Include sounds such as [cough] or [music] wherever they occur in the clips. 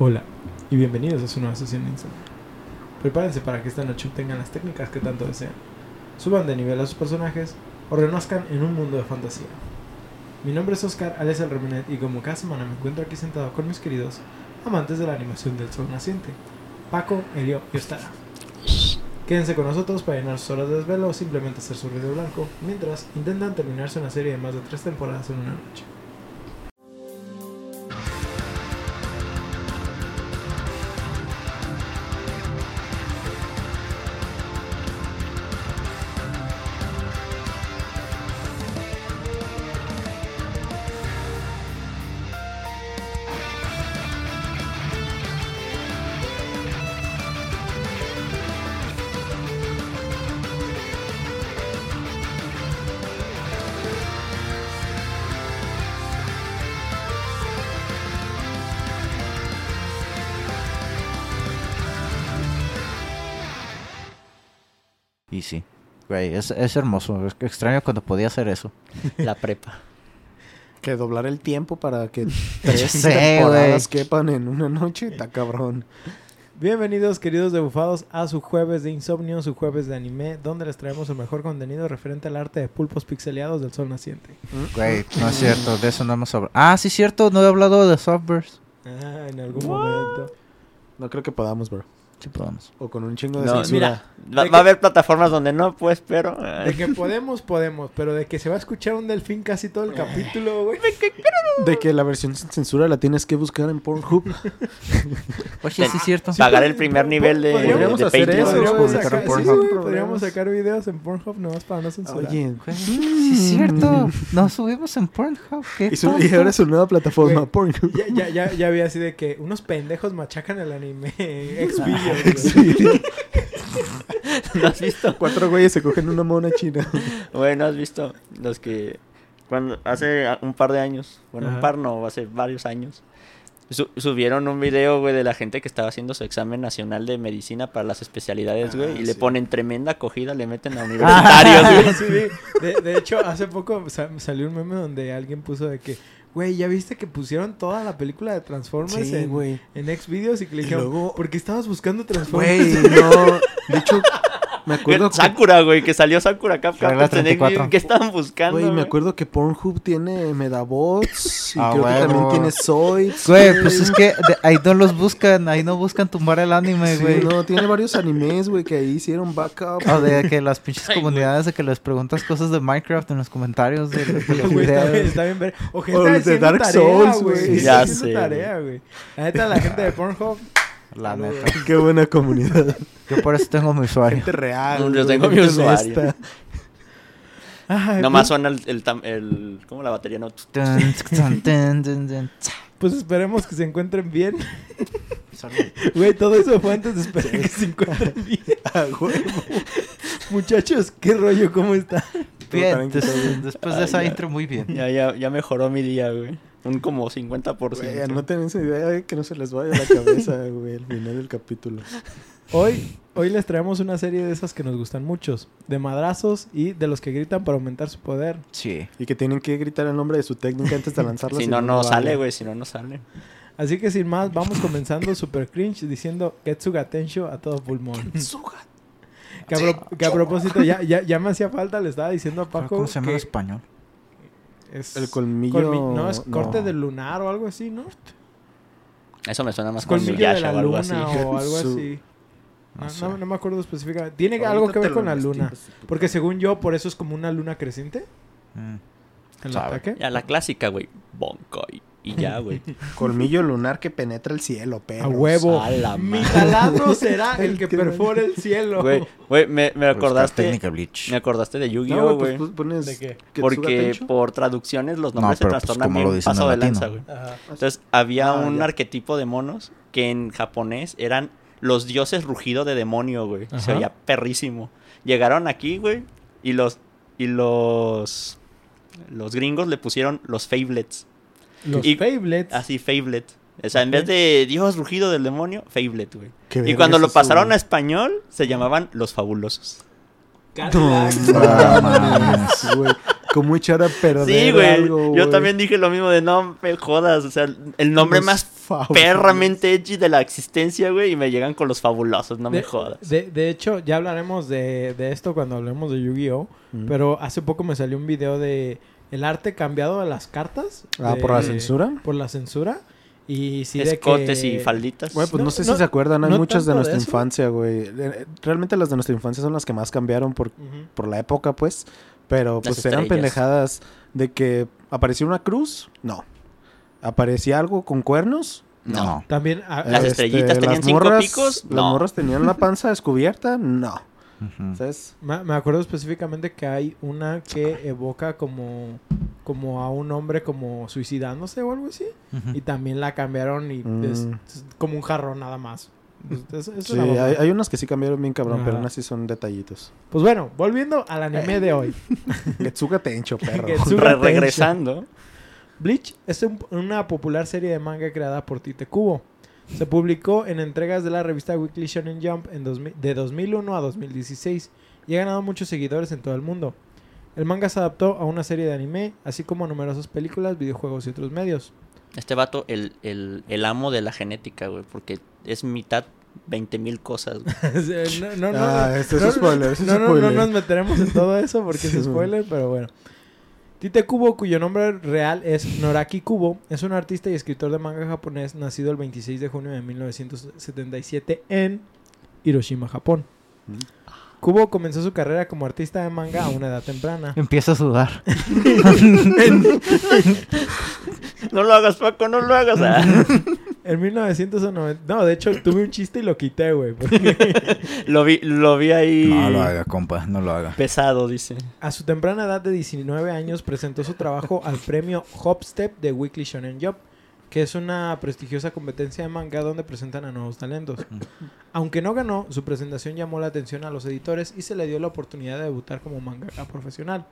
Hola y bienvenidos a su nueva sesión de Insomnio. Prepárense para que esta noche obtengan las técnicas que tanto desean, suban de nivel a sus personajes o renazcan en un mundo de fantasía. Mi nombre es Oscar alias el Remenet y como cada semana me encuentro aquí sentado con mis queridos amantes de la animación del sol naciente, Paco, Elio y Ostara. Quédense con nosotros para llenar sus horas de desvelo o simplemente hacer su ruido blanco, mientras intentan terminarse una serie de más de tres temporadas en una noche. Güey, es, es hermoso. Es que extraño cuando podía hacer eso. [laughs] La prepa. Que doblar el tiempo para que [laughs] tres sé, temporadas güey. quepan en una noche, está cabrón. Bienvenidos queridos debufados a su jueves de insomnio, su jueves de anime, donde les traemos el mejor contenido referente al arte de pulpos pixeleados del sol naciente. Güey, no es cierto, de eso no hemos hablado. Ah, sí, cierto, no he hablado de Softverse. Ah, en algún momento. No creo que podamos, bro. Sí, podemos. O con un chingo de No, censura. Va, De va a haber plataformas donde no, pues, pero. De que podemos, podemos, pero de que se va a escuchar un delfín casi todo el capítulo, güey. De que la versión sin censura la tienes que buscar en Pornhub. [laughs] Oye, sí, es cierto. Pagar el primer nivel de, podríamos de hacer Patreon. eso, Podríamos sacar, en sí, Pornhub. güey, Problemas. podríamos sacar videos en Pornhub nomás para no censurar. Oye, Güey, sí, es cierto. Nos subimos en Pornhub. ¿Qué y, su- y ahora su nueva plataforma, Güey. Pornhub. Ya, ya, ya, así de que unos pendejos machacan el anime [laughs] [laughs] güey. Sí. [laughs] ¿No has visto? Cuatro güeyes se cogen una mona china. Güey, ¿no has visto? Los que. Cuando, hace un par de años. Bueno, Ajá. un par no, hace varios años. su- subieron un video, güey, de la gente que estaba haciendo su examen nacional de medicina para las especialidades, güey. Ah, y le ponen tremenda acogida, le meten a [laughs] universitarios, güey. Sí, vi. de, de hecho, hace poco sa- salió un meme donde alguien puso de que, güey, ¿ya viste que pusieron toda la película de Transformers Sí, en, güey. en Xvideos y que le dijeron, luego- ¿por qué estabas buscando Transformers? Güey, no. De hecho, me acuerdo que... Sakura, güey, que salió Sakura Capcom. Regla 34. ¿Qué estaban buscando? Güey, me acuerdo que Pornhub tiene Medabots y Ah, creo que huevo. también tiene Zoids. Güey, pues es que de- ahí no los buscan, ahí no buscan tumbar el anime, Sí, güey. no, tiene varios animes, güey, que ahí hicieron backup. O de que las pinches Ay, comunidades de que les preguntas cosas de Minecraft en los comentarios de, de [laughs] los Güey, está bien, videos. está bien ver. O gente O de Dark tarea, Souls, güey. Ya sé, tarea, güey. La neta, la gente de Pornhub. La neta. [laughs] Qué buena comunidad. Yo por eso tengo mi usuario. Gente real. Yo tengo mi usuario. Ay, Nomás pues, suena el, el, tam- el- ¿Cómo la batería? No. Tun, tun, tun, tun, tun. pues esperemos que se encuentren bien. Güey, todo eso fue antes de esperar que se encuentren [laughs] bien. Ah, güey. Muchachos, ¿qué rollo? ¿Cómo están? Bien, des- después de Ay, esa ya. intro muy bien. Ya, ya, ya mejoró mi día, güey. Un como 50%. Güey, no tienen esa idea de que no se les vaya la cabeza, [laughs] güey, al final del capítulo. Hoy, hoy les traemos una serie de esas que nos gustan muchos. De madrazos y de los que gritan para aumentar su poder. Sí. Y que tienen que gritar el nombre de su técnica antes de lanzarla. [laughs] si no, no sale, güey. Si no, no sale. Así que sin más, vamos comenzando super cringe diciendo Ketsuga Tensho a todo pulmón. Que a, pro- que a propósito, ya, ya, ya me hacía falta, le estaba diciendo a Paco. ¿Cómo se llama en español? Es El colmillo. colmi- no, es corte no. del lunar o algo así, ¿no? Eso me suena más como colmillo de la o algo luna así. o algo [laughs] Su- así. No No, sé. no- no me acuerdo específicamente. Tiene Ahorita algo que ver con la luna. Porque según yo, por eso es como una luna creciente. Mm. El Sabe. ataque. Ya, la clásica, güey. Bonkai. Y ya, güey. [laughs] Colmillo lunar que penetra el cielo, pero. A huevo. A la Mi taladro [laughs] será el que [laughs] perfora el cielo. Güey, güey, me, me acordaste. técnica Bleach. Me acordaste de Yu-Gi-Oh, güey, güey. pues, pues, pones. ¿De qué? Ketsuga Porque por traducciones los nombres pero, se pues, trastornan lo bien paso de lanza, güey. Entonces había Ah, un ya. arquetipo de monos que en japonés eran los dioses rugido de demonio, güey. Se veía perrísimo. Llegaron aquí, güey, y los y los los gringos le pusieron los Fablets. Los Y- Fablets. Así, Fablet. O sea, en vez de Dios rugido del demonio, Fablet, güey. Y cuando lo pasaron güey. a español, se llamaban los fabulosos. No mames, güey. ¿Cómo echar a perder Sí, güey. algo, Yo güey? también dije lo mismo de no me jodas. O sea, el nombre Los más fabulosos. perramente edgy de la existencia, güey. Y me llegan con los fabulosos, no me jodas. De, de hecho, ya hablaremos de, de esto cuando hablemos de Yu-Gi-Oh! Mm. Pero hace poco me salió un video de el arte cambiado de las cartas. Ah, de- ¿por la censura? Por la censura. Y sí de Escotes que... y falditas. Güey, pues no, No, sé no- si se acuerdan, hay no muchas de de nuestra infancia, güey. Eh, Realmente las de nuestra infancia son las que más cambiaron por, por la época, pues. Pero pues eran pendejadas de que apareció una cruz, no. Aparecía algo con cuernos, no. También... ah, Las Este, estrellitas tenían las cinco picos, Las morras tenían la panza descubierta, no. Me, me acuerdo específicamente que hay una que evoca como, como a un hombre como suicidándose o algo así. Y también la cambiaron y Mm. es, es como un jarrón nada más. Sí, hay, hay unas que sí cambiaron bien cabrón, pero aún así son detallitos. Pues bueno, volviendo al anime de hoy. [laughs] Getsuga Tencho, [laughs] perro. Getsuga Re- Tensho. regresando. Bleach es un- una popular serie de manga creada por Tite Kubo. Se publicó en entregas de la revista Weekly Shonen Jump en 2000 de 2001 a 2016 y ha ganado muchos seguidores en todo el mundo. El manga se adaptó a una serie de anime, así como a numerosas películas, videojuegos y otros medios. Este vato, el, el, el amo de la genética, güey. Porque es mitad 20 mil cosas. güey. [laughs] no, no, no, Ah, no, este es spoiler, es no, no, nos meteremos en todo eso porque Sí, es spoiler, pero bueno. Tite Kubo, cuyo nombre real es Noraki Kubo, es un artista y escritor de manga japonés nacido el 26 de junio de 1977 en Hiroshima, Japón. Mm. Kubo comenzó su carrera como artista de manga a una edad temprana. Empieza a sudar. [laughs] [laughs] no lo hagas, Paco, no lo hagas. ah. [laughs] En 1990... No, de hecho tuve un chiste y lo quité, güey. porque [laughs] lo, vi, lo vi ahí No lo haga, compa, no lo haga. pesado, dice. A su temprana edad de 19 años presentó su trabajo al premio Hopstep de Weekly Shonen Jump, que es una prestigiosa competencia de manga donde presentan a nuevos talentos. Aunque no ganó, su presentación llamó la atención a los editores y se le dio la oportunidad de debutar como mangaka profesional.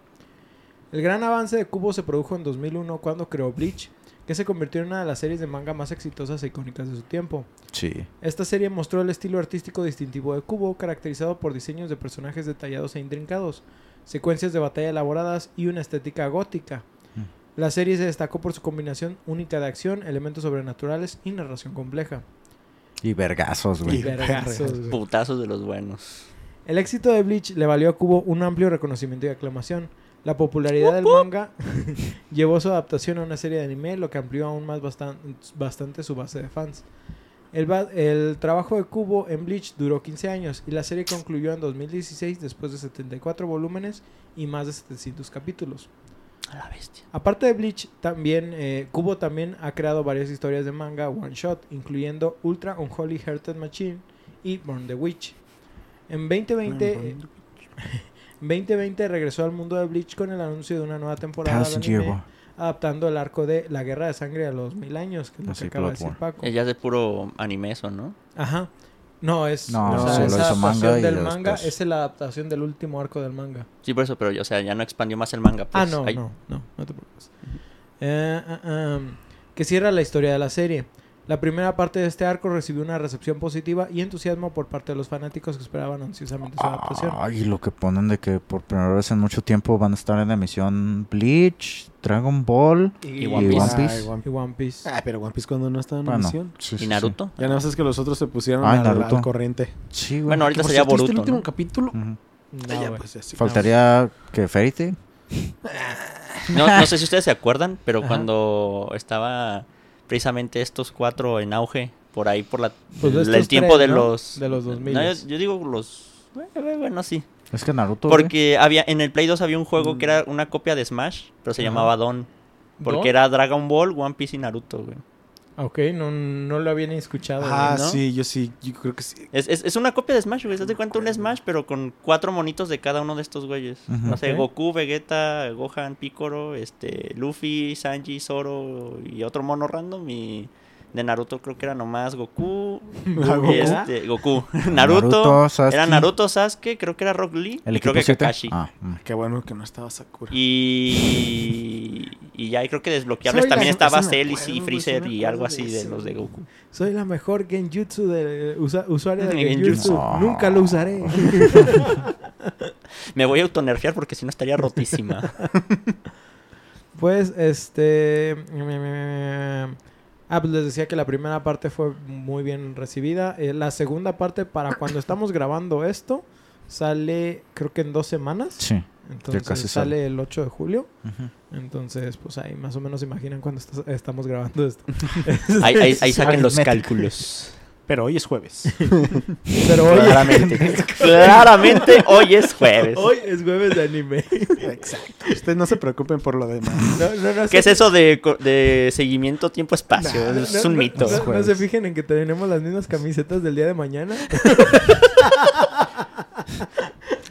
El gran avance de Kubo se produjo en 2001 cuando creó Bleach, que se convirtió en una de las series de manga más exitosas e icónicas de su tiempo. Sí. Esta serie mostró el estilo artístico distintivo de Kubo, caracterizado por diseños de personajes detallados e intrincados, secuencias de batalla elaboradas y una estética gótica. Mm. La serie se destacó por su combinación única de acción, elementos sobrenaturales y narración compleja. Y vergazos, güey. Y vergazos, güey. Putazos de los buenos. El éxito de Bleach le valió a Kubo un amplio reconocimiento y aclamación. La popularidad del manga [laughs] llevó su adaptación a una serie de anime, lo que amplió aún más bastan- bastante su base de fans. El, el trabajo de Kubo en Bleach duró 15 años y la serie concluyó en 2016 después de 74 volúmenes y más de 700 capítulos. A la bestia. Aparte de Bleach, también eh, Kubo también ha creado varias historias de manga one shot, incluyendo Ultra Unholy Hearted Machine y Born the Witch. En 2020, eh, [laughs] 2020 regresó al mundo de Bleach con el anuncio de una nueva temporada del anime, adaptando el arco de La Guerra de Sangre a los mil años, que es lo Así, que acaba de decir War. Paco. Ella es de puro anime eso, ¿no? Ajá. No, es, No, o sea, es adaptación manga del después- manga, es la adaptación del último arco del manga. Sí, por eso, pero o sea, ya no expandió más el manga. Pues. ah, no, Ay, no, no, no te preocupes. Eh, ah, ah, que cierra la historia de la serie. La primera parte de este arco recibió una recepción positiva y entusiasmo por parte de los fanáticos que esperaban ansiosamente su adaptación. Ay, lo que ponen de que por primera vez en mucho tiempo van a estar en emisión Bleach, Dragon Ball. Y One Piece. One Piece. One- Y One Piece. Ah, pero One Piece cuando no estaba en Bueno, emisión. sí, sí, ¿Y sí. Naruto? Ya no es que los otros se pusieron Ay, al, al corriente. Sí, güey. Bueno, ahorita sería ¿viste Boruto, el último ¿no? capítulo? No, Ya, pues, ya sí. Faltaría que Fairy Tail. [laughs] No, no sé si ustedes se acuerdan, pero Ajá. cuando estaba precisamente estos cuatro en auge, por ahí, por la, Pues de el, tiempo tres, de ¿no? los... De los 2000. No, yo, yo digo los... Bueno, bueno, sí. Es que Naruto. Porque había en el Play 2 había un juego que era una copia de Smash, pero se Ajá. llamaba Don. Porque ¿Don? era Dragon Ball, One Piece y Naruto, güey. Ok, no, no lo había ni escuchado. Ah, sí, yo sí, yo creo que sí. Es, es, es una copia de Smash, güey. ¿Te das cuenta? Un Smash, pero con cuatro monitos de cada uno de estos güeyes. Ujú. No sé, Ok. Goku, Vegeta, Gohan, Piccolo, este, Luffy, Sanji, Zoro y otro mono random. Y de Naruto creo que era nomás Goku. [laughs] Goku. Este, Goku. [laughs] Naruto. Naruto, Sasuke. Era Naruto, Sasuke, creo que era Rock Lee. El y creo que 7. Kakashi. Ah, mm. Qué bueno que no estaba Sakura. Y, y ya, y creo que desbloqueables Soy la- también estaba Cell y Freezer y algo así de los de. Goku. Soy la mejor genjutsu de usa- usuaria [laughs] de Genjutsu. genjutsu. No. Nunca lo usaré. Me voy a autonerfear porque si no estaría rotísima. Pues, este... Ah, pues les decía que la primera parte fue muy bien recibida. Eh, la segunda parte, para cuando estamos grabando esto, sale creo que en dos semanas. Sí. Entonces casi sale sale. el 8 de julio. Entonces, pues ahí más o menos imaginan cuando estás- estamos grabando esto. Ahí, ahí- ahí [laughs] saquen los cálculos. Pero hoy es jueves. [laughs] Pero hoy, Claramente. Claramente hoy es jueves. hoy es jueves de anime. Exacto. Ustedes no se preocupen por lo demás. No, no, no ¿Qué es eso de, de seguimiento tiempo-espacio? no, es no, un no, mito. No, no se fijen en que tenemos las mismas camisetas del día de mañana. [laughs]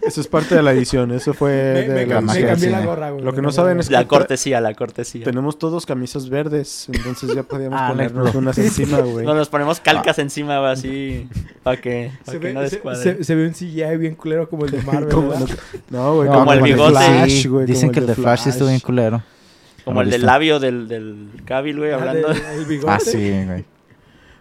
Eso es parte de la edición. Eso fue me, de me la me magia cambié la gorra, güey. Lo que no saben la es gorra. La cortesía, la cortesía. Tenemos todos camisas verdes. Entonces ya podíamos Ah, ponernos no. unas encima, güey. No, nos ponemos calcas encima, va, así, para que, pa' Se que ve, no se, descuadre. se- se ve un CGI bien culero como el de [laughs] Marvel. Como No, güey. No, Como el de bigote. Flash, güey, Dicen que el de Flash estuvo bien culero. Como el del labio del, del Cavill, güey, Ah, hablando. del- el bigote. Ah, sí, güey.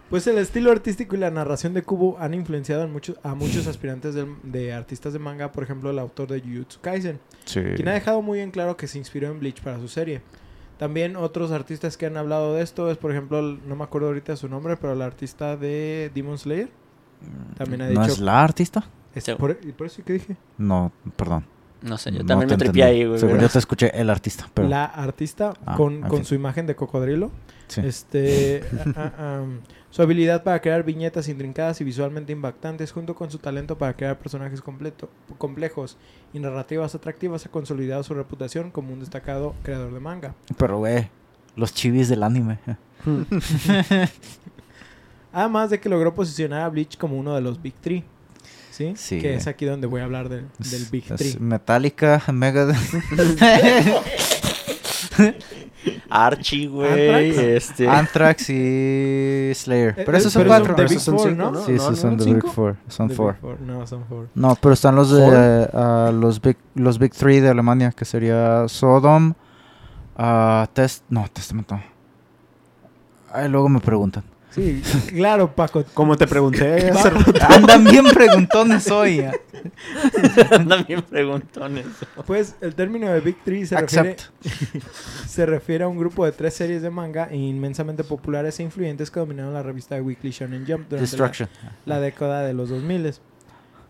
Pues el estilo artístico y la narración de Kubo han influenciado en muchos, a muchos aspirantes de artistas de manga, por ejemplo el autor de Jujutsu Kaisen, Sí. quien ha dejado muy en claro que se inspiró en Bleach para su serie. También otros artistas que han hablado de esto es, por ejemplo, el- no me acuerdo ahorita su nombre, pero el artista de Demon Slayer. También ha ¿No dicho- es la artista? Es por, ¿y por eso qué dije? No, perdón. No sé, yo No también me tripié ahí, güey. Según yo te escuché el artista, pero... La artista Ah, con, su imagen de cocodrilo. Sí. Este, [laughs] ah, ah, um, su habilidad para crear viñetas intrincadas y visualmente impactantes, junto con su talento para crear personajes completo, complejos y narrativas atractivas, ha consolidado su reputación como un destacado creador de manga. Pero, güey, los chivis del anime. [laughs] Además de que logró posicionar a Bleach como uno de los Big Three. ¿Sí? Sí, que es aquí donde voy a hablar del, del Big Three. Metallica, Megadeth. [laughs] Archie, güey. Anthrax. Este. Anthrax y Slayer. Eh, Pero esos son pero cuatro. son The Esos son Four, cinco, ¿no? ¿no? Sí, ¿No esos son eran The Big? Four. Son The four. Big Four. No, son four. No, pero están los de ah, los Big los Big Three de Alemania, que sería Sodom, ah, Test, no, Testament no. Ay, luego me preguntan. Sí, claro, Paco. Como te pregunté [laughs] hace rato. Andan bien preguntones hoy. Andan bien preguntones. Pues el término de Big Three se refiere, [laughs] se refiere a un grupo de tres series de manga inmensamente populares e influyentes que dominaron la revista de Weekly Shonen Jump durante la, la década de los 2000.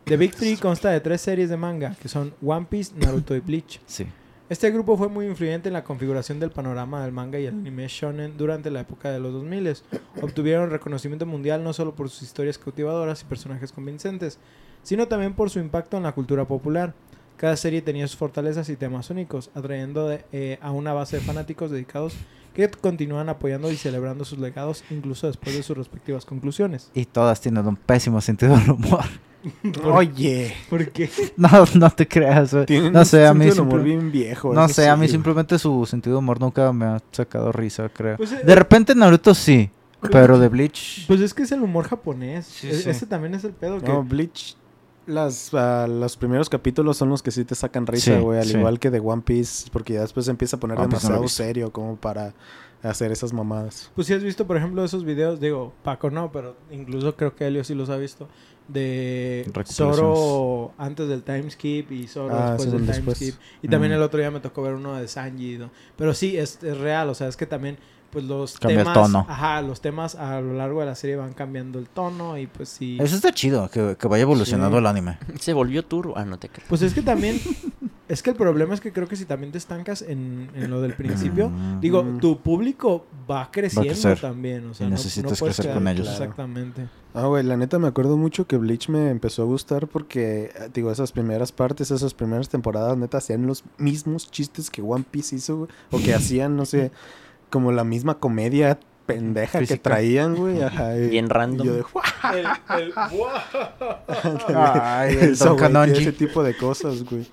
The Big Three consta de tres series de manga, que son One Piece, Naruto y Bleach. Sí. Este grupo fue muy influyente en la configuración del panorama del manga y el anime shonen durante la época de los 2000. Obtuvieron reconocimiento mundial no solo por sus historias cautivadoras y personajes convincentes, sino también por su impacto en la cultura popular. Cada serie tenía sus fortalezas y temas únicos, atrayendo eh, a una base de fanáticos dedicados que continúan apoyando y celebrando sus legados incluso después de sus respectivas conclusiones. Y todas tienen un pésimo sentido del humor. Oye. ¿Por qué? No, no te creas. No sé, a mí sentido del humor simple- bien viejo. No sé, a sí, mí güey. simplemente su sentido de humor nunca me ha sacado risa, creo. Pues, eh, De repente Naruto sí, pero de Bleach... Pues es que es el humor japonés. Sí, E- sí. Ese también es el pedo que... No, Bleach. Las, ah, los primeros capítulos son los que sí te sacan risa, Sí, güey. al sí. igual que de One Piece. Porque ya después se empieza a poner One no demasiado serio como para hacer esas mamadas. Pues si has visto, por ejemplo, esos videos, digo, Paco no, pero incluso creo que Helio sí los ha visto, de. Zoro antes del time skip y Zoro Ah, después del time después. skip. Y también Mm. el otro día me tocó ver uno de Sanji. ¿no? Pero sí, es, es real, o sea, es que también pues los Cambia el temas... tono. Ajá, los temas a lo largo de la serie van cambiando el tono y pues sí... Eso está chido, que, que vaya evolucionando Sí. el anime. Se volvió turbo. Ah, no te creo. Pues es que también... [laughs] es que el problema es que creo que si también te estancas en, en lo del principio... Digo, tu público va creciendo crecer. también, o sea, Y no- necesitas no puedes crecer quedar- con ellos. Exactamente. Ah, güey, la neta me acuerdo mucho que Bleach me empezó a gustar porque, digo, esas primeras partes, esas primeras temporadas, neta, hacían los mismos chistes que One Piece hizo, güey. O que hacían, no sé, como la misma comedia pendeja que traían, güey. Ajá, y- Bien random. y yo de, [laughs] Ay, el Don güey, Kanonji. Ese tipo de cosas, güey.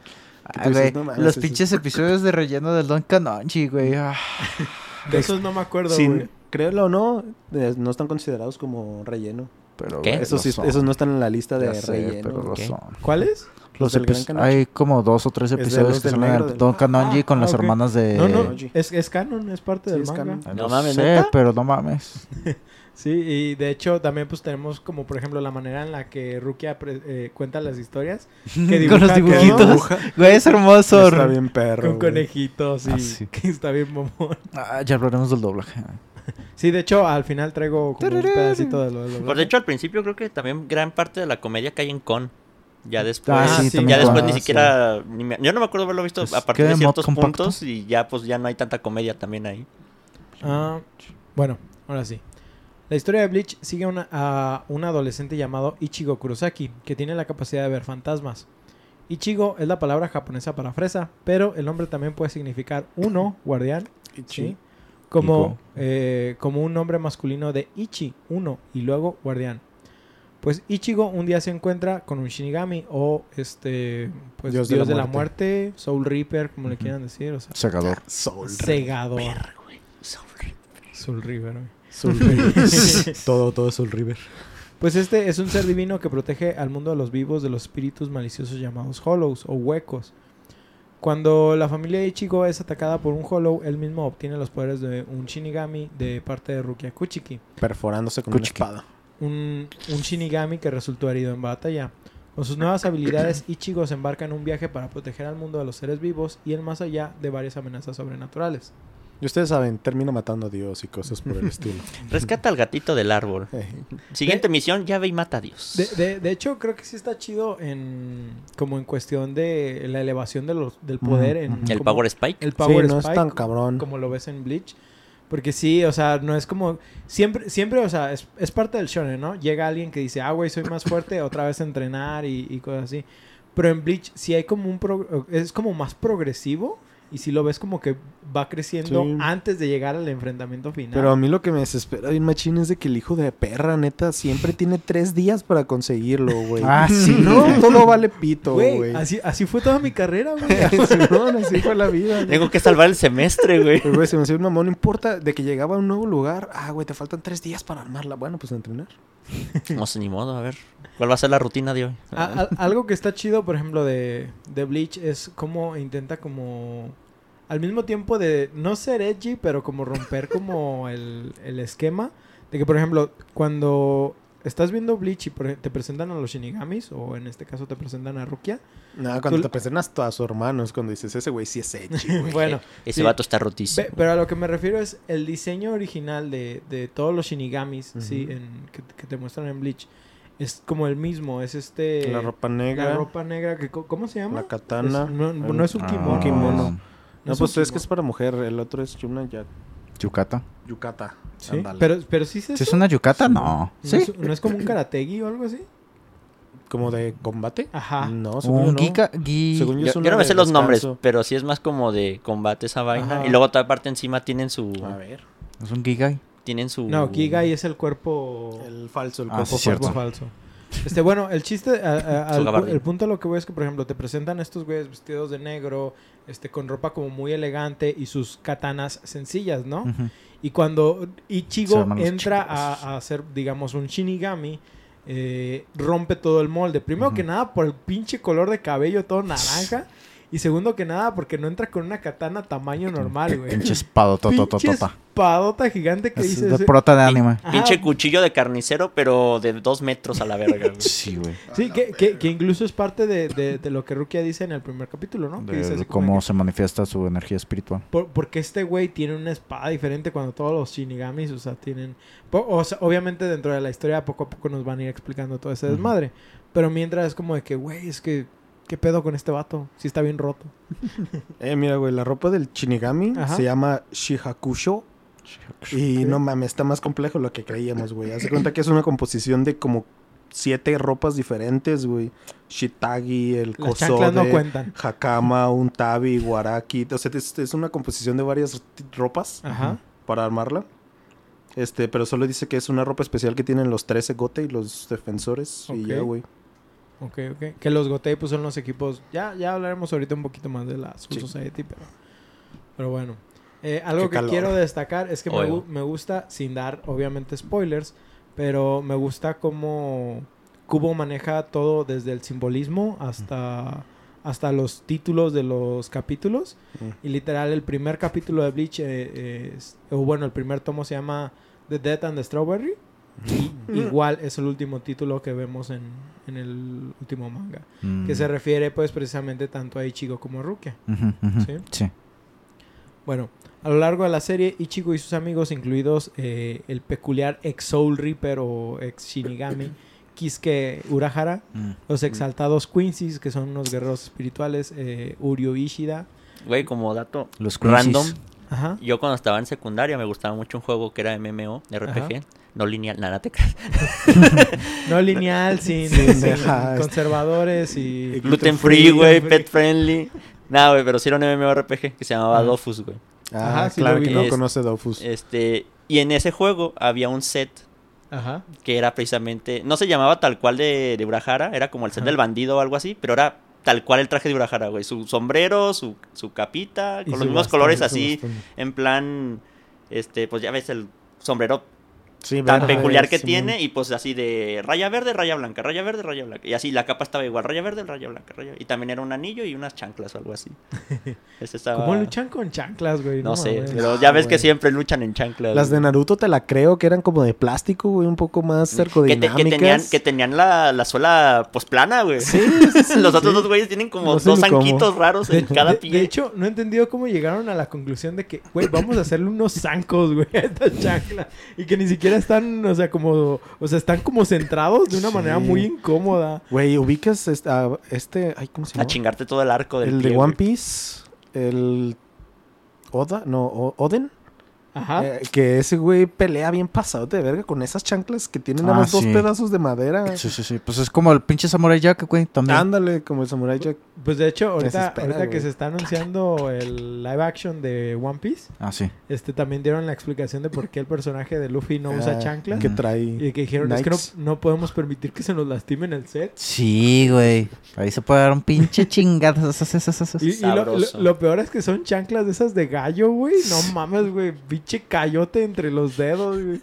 Que Ay, tú dices, güey, "No mames, los eso- pinches [laughs] episodios de relleno del Don Kanonji, güey. ah. De esos no me acuerdo, Sin- güey. créelo o no, no están considerados como relleno. Pero, ¿Qué? güey, Esos, sí- no están en la lista de Ya sé, relleno. pero lo ¿Qué? son. ¿Cuáles? Los del Gran hay como dos o tres Es de episodios que son en negro el del- Don Kanonji Ah, con las hermanas de... No, no, es, es canon, es parte Sí, del es manga. canon. No No mames, sé, ¿neta? pero no mames. [laughs] Sí, y de hecho también pues tenemos como por ejemplo la manera en la que Rukia pre- eh, cuenta las historias. [laughs] Que Con los dibuja dibujitos. Güey, es hermoso. Está bien perro. Con güey. conejitos y Ah, sí. que [laughs] está bien mamón. Ah, ya hablaremos del doblaje. Sí, de hecho al final traigo como un pedacito de lo de lo Pues de hecho al principio creo que también gran parte de la comedia cae en con. Ya después, Ah, sí, ya después ni siquiera, ni me- yo no me acuerdo haberlo visto Pues a partir de ciertos compacto. puntos y ya pues ya no hay tanta comedia también ahí. Ah, bueno, ahora sí. La historia de Bleach sigue una- a un adolescente llamado Ichigo Kurosaki, que tiene la capacidad de ver fantasmas. Ichigo es la palabra japonesa para fresa, pero el nombre también puede significar uno, [laughs] guardián, ¿sí? Como, eh, como un nombre masculino de Ichi, uno, y luego guardián. Pues Ichigo un día se encuentra con un Shinigami o este pues Dios, de, la, muerte, Soul Reaper, como le quieran decir, o sea, Segador. Soul segador. Ver, güey. Sorry. Soul Reaper. Güey. Soul [laughs] River. todo, todo es Soul River. Pues este es un ser divino que protege al mundo de los vivos de los espíritus maliciosos llamados hollows o huecos. Cuando la familia de Ichigo es atacada por un hollow, él mismo obtiene los poderes de un Shinigami de parte de Rukia Kuchiki, Perforándose con Kuchiki. una espada. un, un Shinigami que resultó herido en batalla. Con sus nuevas habilidades, [clears throat] Ichigo se embarca en un viaje para proteger al mundo de los seres vivos y el más allá de varias amenazas sobrenaturales. Y ustedes saben, termina matando a Dios y cosas por el estilo. [laughs] Rescata al gatito del árbol. Eh, Siguiente misión, ya ve y mata a Dios. De, de- de hecho, creo que sí está chido en como en cuestión de la elevación de los, del poder. en, el como- Power Spike. El sí, Power no es Spike, tan cabrón. como lo ves en Bleach. Porque sí, o sea, no es como... Siempre, siempre o sea, es, es parte del shonen, ¿no? Llega alguien que dice, ah, güey, soy más fuerte, [laughs] otra vez a entrenar y, y cosas así. Pero en Bleach sí hay como un... pro- es como más progresivo y si lo ves como que va creciendo Sí. antes de llegar al enfrentamiento final. Pero a mí lo que me desespera bien machín es de que el hijo de perra, neta, siempre tiene tres días para conseguirlo, güey. Ah, sí. No, todo vale pito, Güey, así, así fue toda mi carrera, güey. [laughs] Así fue la vida. güey. Tengo que salvar el semestre, güey. Pero, güey, se me hacía un mamón. No importa de que llegaba a un nuevo lugar. Ah, güey, te faltan tres días para armarla. Bueno, pues a entrenar. [laughs] No sé, ni modo, a ver. ¿Cuál va a ser la rutina de hoy? A- a- algo que está chido, por ejemplo, de, de Bleach es cómo intenta como... Al mismo tiempo de no ser edgy, pero como romper como el, el esquema. De que, por ejemplo, cuando estás viendo Bleach y te presentan a los Shinigamis, o en este caso te presentan a Rukia. Nada, cuando Tú- te presentas a su hermano es cuando dices, ese güey sí es edgy, [laughs] güey. bueno, Ese sí. vato está rotísimo. Pero a lo que me refiero es el diseño original de, de todos los Shinigamis, sí, en, que, que te muestran en Bleach. Es como el mismo, es este... la ropa la negra. ropa negra, que, ¿cómo se llama? La katana. Es- no, no es un Ah, kimono. kimono. No, es pues es que es para mujer. El otro es Yuna ya... Yukata. Yukata. Sí, pero, pero sí es ¿Sí eso. es una yukata? No. ¿No, ¿Sí? es, no es como un karategi o algo así? ¿Como de combate? Ajá. No, según yo Un no. giga... gi- Según yo, Yo, es yo una no me sé los nombres, pero sí es más como de combate esa vaina. Ajá. Y luego toda parte encima tienen su... A ver. Es un gigai. Tienen su... No, Kigai es el cuerpo, El falso, el Ah, cuerpo sí, cuerpo falso. Este, bueno, el chiste, a- a- [laughs] al pu- gabardín. el punto a lo que voy es que, por ejemplo, te presentan estos güeyes vestidos de negro, este, con ropa como muy elegante y sus katanas sencillas, ¿no? Y cuando Ichigo entra a, a hacer, digamos, un Shinigami, eh, rompe todo el molde. Primero que nada por el pinche color de cabello todo naranja. Y segundo que nada porque no entra con una katana tamaño normal, güey. Pinche espado, Pinche totototota. espadota gigante que Es dices... de prota de anime. Pinche cuchillo de carnicero, pero de dos metros a la verga, güey. Sí, güey. Sí, que, que, que incluso es parte de, de- de lo que Rukia dice en el primer capítulo, ¿no? Que dice De cómo que, se manifiesta su energía espiritual. por- porque este güey tiene una espada diferente cuando todos los Shinigamis, o sea, tienen... o sea, obviamente dentro de la historia poco a poco nos van a ir explicando todo ese desmadre. Pero mientras es como de que, güey, es que... ¿Qué pedo con este vato? Sí está bien roto. [laughs] Eh, mira, güey, la ropa del Shinigami Ajá. se llama Shihakusho. Y no mames, está más complejo de lo que creíamos, güey. Haz de cuenta que es una composición de como siete ropas diferentes, güey. Shitagi, el no Kosode. Hakama, un Tabi, Waraki. O sea, es, es una composición de varias ropas Ajá. para armarla. Este, pero solo dice que es una ropa especial que tienen los 13 Gote y los defensores. Y ya, güey. Ok, ok. Que los Gotei pues son los equipos... Ya, ya hablaremos ahorita un poquito más de la Soul Sí. Society, pero... Pero bueno. Eh, algo que quiero destacar es que me, gu- me gusta, sin dar obviamente spoilers, pero me gusta cómo, Kubo maneja todo desde el simbolismo hasta, hasta los títulos de los capítulos. Mm. Y literal, el primer capítulo de Bleach, eh, es- o bueno, el primer tomo se llama The Death and the Strawberry. Y igual es el último título que vemos en, en el último manga. Mm. Que se refiere pues precisamente tanto a Ichigo como a Rukia. ¿Sí? Sí. Bueno, a lo largo de la serie, Ichigo y sus amigos, incluidos eh, el peculiar ex Soul Reaper o ex Shinigami, [coughs] Kisuke Urahara, Mm. los exaltados Quincy's, que son unos guerreros espirituales, eh, Uryu Ishida. Güey, como dato Los random, Quincy's. Ajá. yo cuando estaba en secundaria me gustaba mucho un juego que era MMO, RPG, Ajá. no lineal, nada te creas. [laughs] No lineal, [laughs] sin, Sin sin dejar- conservadores y... Gluten free, güey, pet friendly. Nada, güey, pero sí era un MMORPG que se llamaba Ajá. Dofus, güey. Ah, Ajá, sí claro que no Es- conoce Dofus. Este, y en ese juego había un set Ajá. que era precisamente, no se llamaba tal cual de, de Urahara, era como el set Ajá. del bandido o algo así, pero era tal cual el traje de Urahara, güey. Su sombrero, su, su capita, con los mismos colores así, en plan, este, pues ya ves el sombrero Sí, tan peculiar que tiene y pues así de raya verde, raya blanca, raya verde, raya blanca. Y así la capa estaba igual, raya verde, raya blanca, raya... Y también era un anillo y unas chanclas o algo así. [laughs] Estaba... ¿Cómo luchan con chanclas, güey? No, sé, pero ya ves que güey. siempre luchan en chanclas. Las de. Naruto te la creo que eran como de plástico, güey, un poco más que, te- cercodinámicas. que tenían, que tenían la, la suela pues plana, güey. Sí, [laughs] Los otros dos güeyes tienen como No sé dos ni cómo. anquitos raros De, en cada de- pie. de hecho, no he entendido cómo llegaron a la conclusión de que, güey, vamos a hacerle unos zancos, güey, a esta chancla. Y que ni siquiera están, o sea, como, o sea, están como centrados de una Sí. manera muy incómoda. Güey, ubicas este, a este, ay, ¿cómo se a llama? chingarte todo el arco del El pie, de. One Piece, el Oda, no, O- Oden, Ajá. eh, que ese güey pelea bien pasado de verga con esas chanclas que tienen nada Ah, más dos pedazos de madera. Sí, sí, sí. Pues es como el pinche Samurai Jack, güey, también. Ándale, como el Samurai Jack. Pues de hecho, ahorita, ahorita que se está anunciando el live action de One Piece, Ah, sí. este también dieron la explicación de por qué el personaje de Luffy no usa Ah, chanclas. Que trae. Y que dijeron, es que no, no podemos permitir que se nos lastime en el set. Sí, güey. Ahí se puede dar un pinche chingada. Y, y lo, lo- lo peor es que son chanclas de esas de gallo, güey. No mames, güey. Pinche cayote entre los dedos, güey.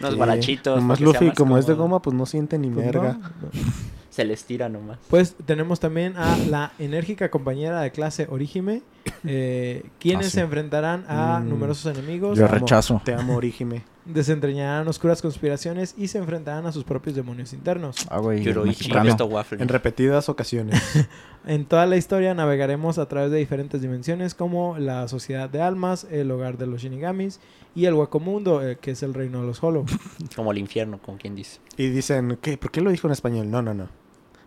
Unos Sí. guarachitos. Nomás Luffy, más como es de goma, pues no siente ni Pues verga. no, no. Se les tira nomás. Pues tenemos también a la enérgica compañera de clase Orihime, eh, quienes Ah, sí. se enfrentarán a Mm. numerosos enemigos, Yo rechazo. Te amo, Orihime. desentrañarán oscuras conspiraciones y se enfrentarán a sus propios demonios internos. Ah, güey. En repetidas ocasiones. [laughs] En toda la historia navegaremos a través de diferentes dimensiones como la sociedad de almas, el hogar de los shinigamis y el hueco mundo, eh, que es el reino de los Hollow. [laughs] Como el infierno, como quien dice. y dicen, ¿qué? ¿Por qué lo dijo en español? No, no, no.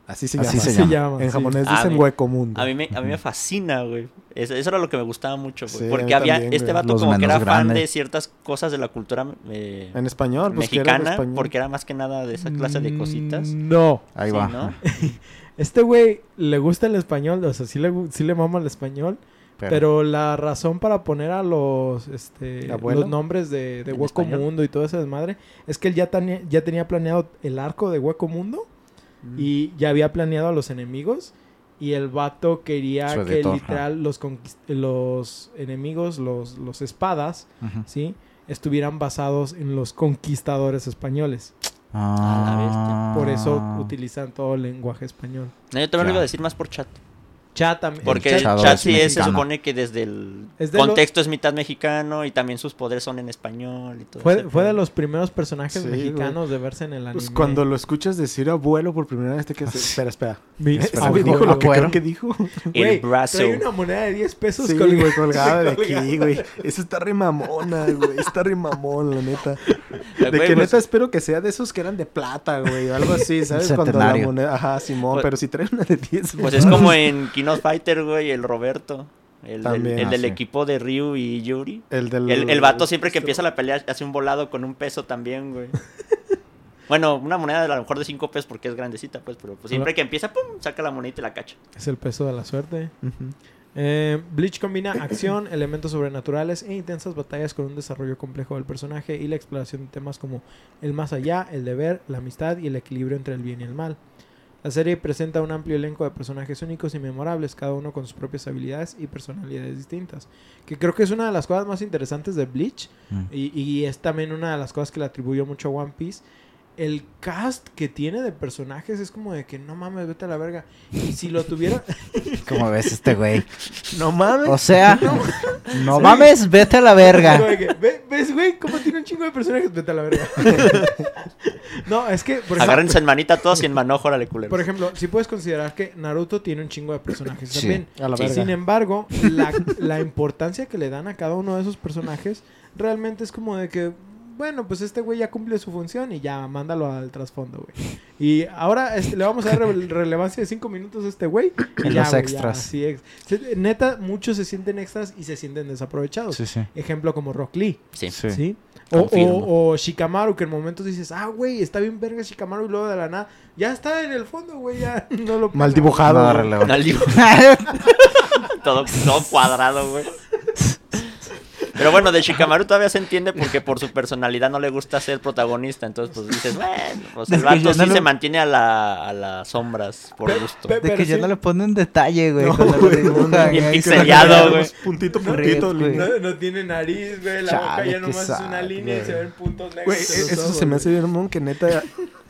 Así se Así llama. se Se llama. llama, En sí. japonés Ah, dicen mi- hueco mundo. A mí me, a mí me fascina, güey. Eso, eso era lo que me gustaba mucho, güey. Sí, porque había también, este vato Los como que era fan de ciertas cosas de la cultura eh, En español, pues que era en mexicana, español. porque era más que nada de esa clase de cositas. Mm, No. Ahí Sí, va. ¿no? [laughs] [laughs] Este güey le gusta el español, o sea, sí le, sí le mama el español, pero, la razón para poner a los este los nombres de, de ¿En Hueco español? Mundo y todo ese desmadre es que él ya, tenía- ya tenía planeado el arco de Hueco Mundo Mm. y ya había planeado a los enemigos y el vato quería Su que editor, literal los conquist- los enemigos, los, los espadas. ¿sí? estuvieran basados en los conquistadores españoles. Ah. Por eso utilizan todo el lenguaje español. No, yo también lo iba a decir más por chat. Chat también. Porque el es sí es, se supone que desde el Es de lo- contexto es mitad mexicano y también sus poderes son en español y todo Fue, fue de los primeros personajes Sí, mexicanos de verse en el anime. Pues cuando lo escuchas decir abuelo por primera vez te quedas... Espera, espera. Mi- Ah, güey güey, dijo lo que creo que dijo. [laughs] El brazo. Trae una moneda de 10 pesos Sí, colgada- colgada de [laughs] aquí, güey. Eso está re mamona, güey. Está re mamón, la neta. De que pues, neta espero que sea de esos que eran de plata, güey. o Algo así, ¿sabes? [laughs] Cuando la Centenario. moneda... Ajá, Simón. Pues- pero si trae una de 10, Pues es como en Kino Fighter, güey, el Roberto. El, del- También. el Ah, del sí. equipo de Ryu y Yuri. El del... El, el vato siempre que empieza la pelea hace un volado con un peso también, güey. [laughs] Bueno, una moneda de a lo mejor de 5 pesos porque es grandecita, pues, pero pues siempre que empieza, pum, saca la moneda y te la cacha. Es el peso de la suerte. Eh, Bleach combina [coughs] acción, elementos sobrenaturales e intensas batallas con un desarrollo complejo del personaje y la exploración de temas como el más allá, el deber, la amistad y el equilibrio entre el bien y el mal. La serie presenta un amplio elenco de personajes únicos y memorables, cada uno con sus propias habilidades y personalidades distintas. Que creo que es una de las cosas más interesantes de Bleach Mm. y, y es también una de las cosas que le atribuyó mucho a One Piece. El cast que tiene de personajes es como de que no mames, vete a la verga. Y si lo tuviera. [laughs] ¿Cómo ves este güey? [laughs] No mames. O sea, [laughs] no mames, vete a la como verga. de que, "Ve- ¿Ves, güey? ¿Cómo tiene un chingo de personajes? Vete a la verga. no, es que. Por ejemplo, Agárrense en manita todos y en manojo, órale, culero. Por ejemplo, si puedes considerar que Naruto tiene un chingo de personajes Sí. también. A la Sí, verga. Sin embargo, la, la importancia que le dan a cada uno de esos personajes realmente es como de que, bueno, pues este güey ya cumple su función y ya mándalo al trasfondo, güey. Y ahora este, le vamos a dar re- relevancia de cinco minutos a este güey. Ya, los extras. ya, sí, ex- neta, muchos se sienten extras y se sienten desaprovechados. Sí, sí. Ejemplo como Rock Lee, Sí. Sí. ¿sí? O, Confirmo. o, o Shikamaru, que en momentos dices, ah, güey, está bien verga Shikamaru y luego de la nada, ya está en el fondo, güey, ya [laughs] no lo Mal dibujado. Nada güey. relevante. Al dibujo. [laughs] todo, todo cuadrado, güey. Pero bueno, de Shikamaru todavía se entiende porque por su personalidad no le gusta ser protagonista. Entonces, pues dices, bueno, pues el vato ya sí no lo- se mantiene a, la, a las sombras por gusto. pe- De que ya sí- no le ponen detalle, güey. No, cuando lo güey, dibujan, no, güey. Puntito, puntito. No, no tiene nariz, güey. La boca Chale, ya qué nomás es una línea y se ven puntos negros. Güey, los eso ojos, se me hace bien, mon, que neta.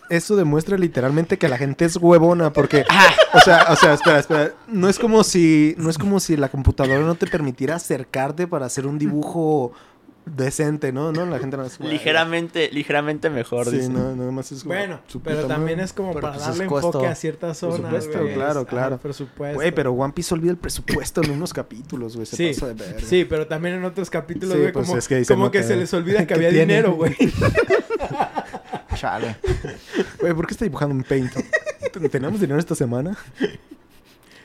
Eso demuestra literalmente que la gente es huevona, porque, o sea, o sea, espera, espera, no es como si, no es como si la computadora no te permitiera acercarte para hacer un dibujo decente, ¿no? No, la gente no es Ligeramente, ligeramente mejor, Sí, dice. no, nada más es como Bueno, pero puta también madre. es como para pues darle costo. enfoque a ciertas Por zonas, supuesto, güey. claro, Ah, claro. Güey, pero One Piece olvida el presupuesto en unos capítulos, güey, se Sí, pasa de verga. Sí, pero también en otros capítulos, Sí, güey, pues como, es que se como que nota, se les olvida [laughs] que Que había tiene. dinero, güey. [laughs] Chale. [laughs] Güey, ¿por qué está dibujando un paint? ¿Tenemos dinero esta semana?